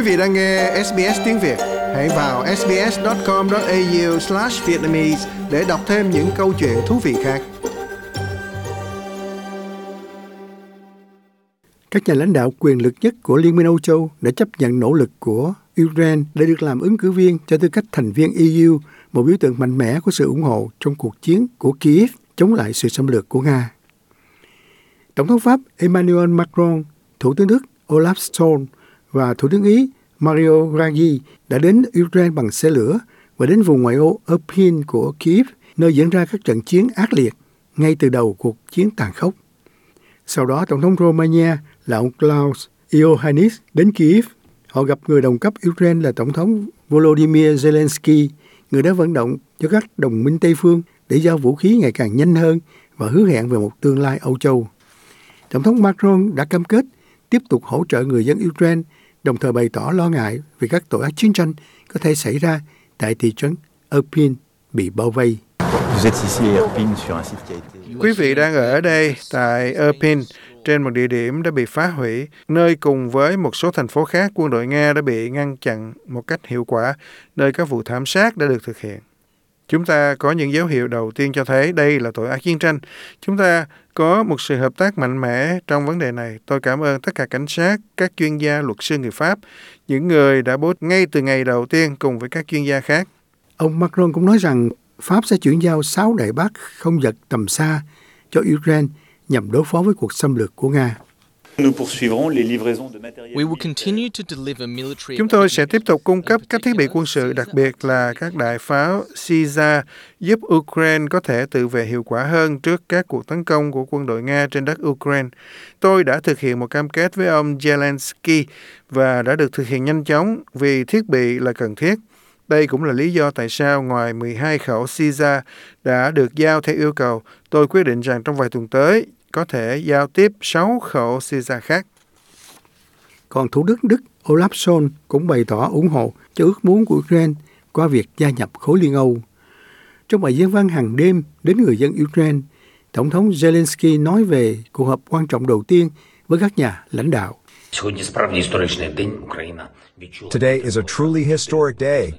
Quý vị đang nghe SBS tiếng Việt, hãy vào sbs.com.au/vietnamese để đọc thêm những câu chuyện thú vị khác. Các nhà lãnh đạo quyền lực nhất của Liên minh Âu Châu đã chấp nhận nỗ lực của Ukraine để được làm ứng cử viên cho tư cách thành viên EU, một biểu tượng mạnh mẽ của sự ủng hộ trong cuộc chiến của Kiev chống lại sự xâm lược của Nga. Tổng thống Pháp Emmanuel Macron, Thủ tướng Đức Olaf Scholz và Thủ tướng Ý Mario Draghi đã đến Ukraine bằng xe lửa và đến vùng ngoại ô Irpin của Kiev, nơi diễn ra các trận chiến ác liệt ngay từ đầu cuộc chiến tàn khốc. Sau đó, Tổng thống Romania là ông Klaus Iohannis đến Kiev. Họ gặp người đồng cấp Ukraine là Tổng thống Volodymyr Zelensky, người đã vận động cho các đồng minh Tây phương để giao vũ khí ngày càng nhanh hơn và hứa hẹn về một tương lai Âu Châu. Tổng thống Macron đã cam kết tiếp tục hỗ trợ người dân Ukraine, đồng thời bày tỏ lo ngại về các tội ác chiến tranh có thể xảy ra tại thị trấn Irpin bị bao vây. Quý vị đang ở đây tại Irpin, trên một địa điểm đã bị phá hủy, nơi cùng với một số thành phố khác quân đội Nga đã bị ngăn chặn một cách hiệu quả, nơi các vụ thảm sát đã được thực hiện. Chúng ta có những dấu hiệu đầu tiên cho thấy đây là tội ác chiến tranh. Chúng ta có một sự hợp tác mạnh mẽ trong vấn đề này. Tôi cảm ơn tất cả cảnh sát, các chuyên gia luật sư người Pháp, những người đã bố ngay từ ngày đầu tiên cùng với các chuyên gia khác. Ông Macron cũng nói rằng Pháp sẽ chuyển giao 6 đại bác không vật tầm xa cho Ukraine nhằm đối phó với cuộc xâm lược của Nga. Chúng tôi sẽ tiếp tục cung cấp các thiết bị quân sự, đặc biệt là các đại pháo Caesar, giúp Ukraine có thể tự vệ hiệu quả hơn trước các cuộc tấn công của quân đội Nga trên đất Ukraine. Tôi đã thực hiện một cam kết với ông Zelensky và đã được thực hiện nhanh chóng vì thiết bị là cần thiết. Đây cũng là lý do tại sao ngoài 12 khẩu Caesar đã được giao theo yêu cầu, tôi quyết định rằng trong vài tuần tới, có thể giao tiếp 6 khẩu Caesar khác. Còn Thủ đức Đức Olaf Scholz cũng bày tỏ ủng hộ cho ước muốn của Ukraine qua việc gia nhập khối Liên Âu. Trong bài diễn văn hàng đêm đến người dân Ukraine, Tổng thống Zelensky nói về cuộc họp quan trọng đầu tiên với các nhà lãnh đạo. Today is a truly historic day.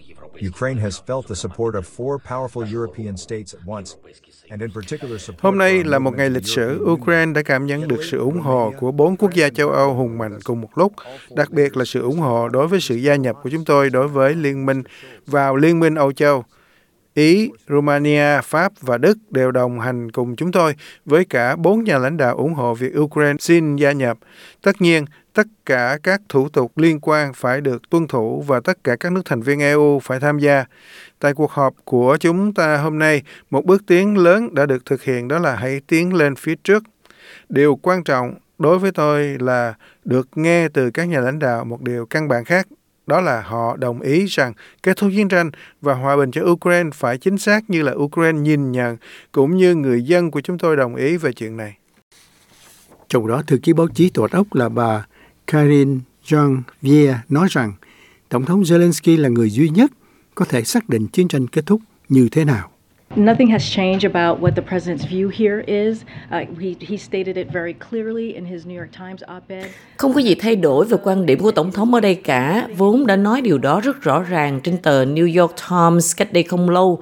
Ukraine has felt the support of four powerful European states at once. Hôm nay là một ngày lịch sử. Ukraine đã cảm nhận được sự ủng hộ của bốn quốc gia châu Âu hùng mạnh cùng một lúc, đặc biệt là sự ủng hộ đối với sự gia nhập của chúng tôi đối với Liên minh vào Liên minh Âu Châu. Ý, Romania, Pháp và Đức đều đồng hành cùng chúng tôi với cả bốn nhà lãnh đạo ủng hộ việc Ukraine xin gia nhập. Tất nhiên, tất cả các thủ tục liên quan phải được tuân thủ và tất cả các nước thành viên EU phải tham gia. Tại cuộc họp của chúng ta hôm nay, một bước tiến lớn đã được thực hiện đó là hãy tiến lên phía trước. Điều quan trọng đối với tôi là được nghe từ các nhà lãnh đạo một điều căn bản khác đó là họ đồng ý rằng kết thúc chiến tranh và hòa bình cho Ukraine phải chính xác như là Ukraine nhìn nhận, cũng như người dân của chúng tôi đồng ý về chuyện này. Trong đó, thư ký báo chí tòa ốc là bà Karin Jean-Vier nói rằng Tổng thống Zelensky là người duy nhất có thể xác định chiến tranh kết thúc như thế nào. Nothing has changed about what the president's view here is. Uh, he, he stated it very clearly in his New York Times op-ed. Không có gì thay đổi về quan điểm của tổng thống ở đây cả, vốn đã nói điều đó rất rõ ràng trên tờ New York Times cách đây không lâu.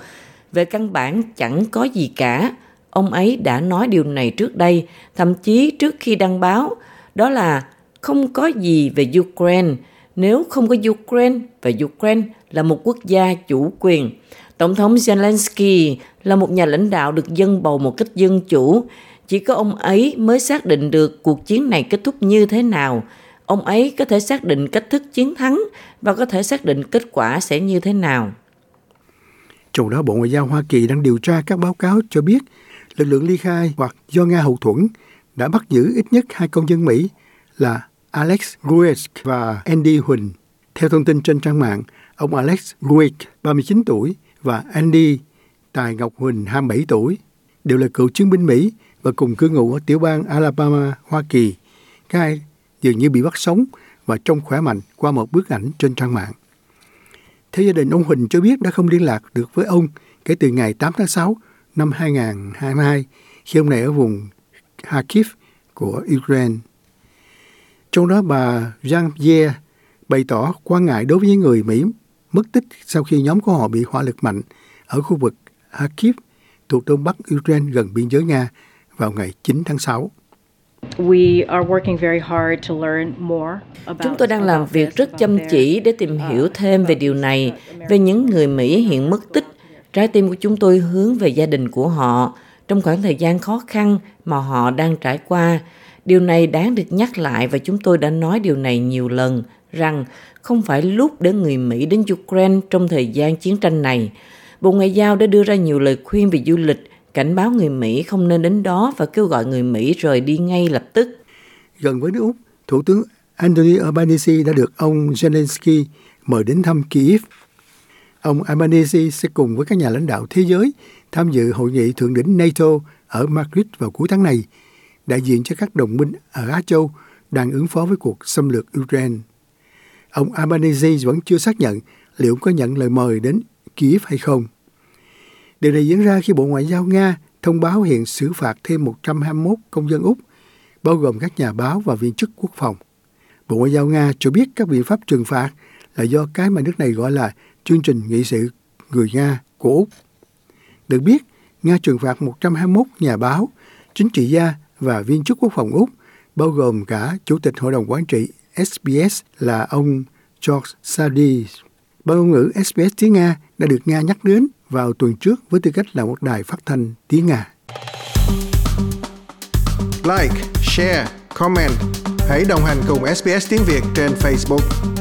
Về căn bản chẳng có gì cả. Ông ấy đã nói điều này trước đây, thậm chí trước khi đăng báo, đó là không có gì về Ukraine. Nếu không có Ukraine và Ukraine là một quốc gia chủ quyền, Tổng thống Zelensky là một nhà lãnh đạo được dân bầu một cách dân chủ. Chỉ có ông ấy mới xác định được cuộc chiến này kết thúc như thế nào. Ông ấy có thể xác định cách thức chiến thắng và có thể xác định kết quả sẽ như thế nào. Trong đó Bộ Ngoại giao Hoa Kỳ đang điều tra các báo cáo cho biết lực lượng ly khai hoặc do Nga hậu thuẫn đã bắt giữ ít nhất hai công dân Mỹ là Alex Ruiz và Andy Huỳnh. Theo thông tin trên trang mạng, ông Alex Ruiz, 39 tuổi, và Andy Tài Ngọc Huỳnh, 27 tuổi, đều là cựu chiến binh Mỹ và cùng cư ngụ ở tiểu bang Alabama, Hoa Kỳ. Các ai dường như bị bắt sống và trông khỏe mạnh qua một bức ảnh trên trang mạng. Theo gia đình, ông Huỳnh cho biết đã không liên lạc được với ông kể từ ngày 8 tháng 6 năm 2022 khi ông này ở vùng Kharkiv của Ukraine. Trong đó bà Jean Pierre, bày tỏ quan ngại đối với người Mỹ mất tích sau khi nhóm của họ bị hỏa lực mạnh ở khu vực Kharkiv thuộc đông bắc Ukraine gần biên giới Nga vào ngày 9 tháng 6. Chúng tôi đang làm việc rất chăm chỉ để tìm hiểu thêm về điều này, về những người Mỹ hiện mất tích. Trái tim của chúng tôi hướng về gia đình của họ trong khoảng thời gian khó khăn mà họ đang trải qua. Điều này đáng được nhắc lại và chúng tôi đã nói điều này nhiều lần rằng không phải lúc để người Mỹ đến Ukraine trong thời gian chiến tranh này. Bộ Ngoại giao đã đưa ra nhiều lời khuyên về du lịch, cảnh báo người Mỹ không nên đến đó và kêu gọi người Mỹ rời đi ngay lập tức. Gần với nước Úc, Thủ tướng Anthony Albanese đã được ông Zelensky mời đến thăm Kyiv. Ông Albanese sẽ cùng với các nhà lãnh đạo thế giới tham dự hội nghị thượng đỉnh NATO ở Madrid vào cuối tháng này, đại diện cho các đồng minh ở Á Châu đang ứng phó với cuộc xâm lược Ukraine. Ông Albanese vẫn chưa xác nhận liệu có nhận lời mời đến Kiev hay không. Điều này diễn ra khi Bộ Ngoại giao Nga thông báo hiện xử phạt thêm 121 công dân Úc, bao gồm các nhà báo và viên chức quốc phòng. Bộ Ngoại giao Nga cho biết các biện pháp trừng phạt là do cái mà nước này gọi là chương trình nghị sự người Nga của Úc. Được biết, Nga trừng phạt 121 nhà báo, chính trị gia và viên chức quốc phòng Úc, bao gồm cả Chủ tịch Hội đồng Quản trị SBS là ông George Sadi. Ban ngôn ngữ SBS tiếng Nga đã được Nga nhắc đến vào tuần trước với tư cách là một đài phát thanh tiếng Nga. Like, share, comment. Hãy đồng hành cùng SBS tiếng Việt trên Facebook.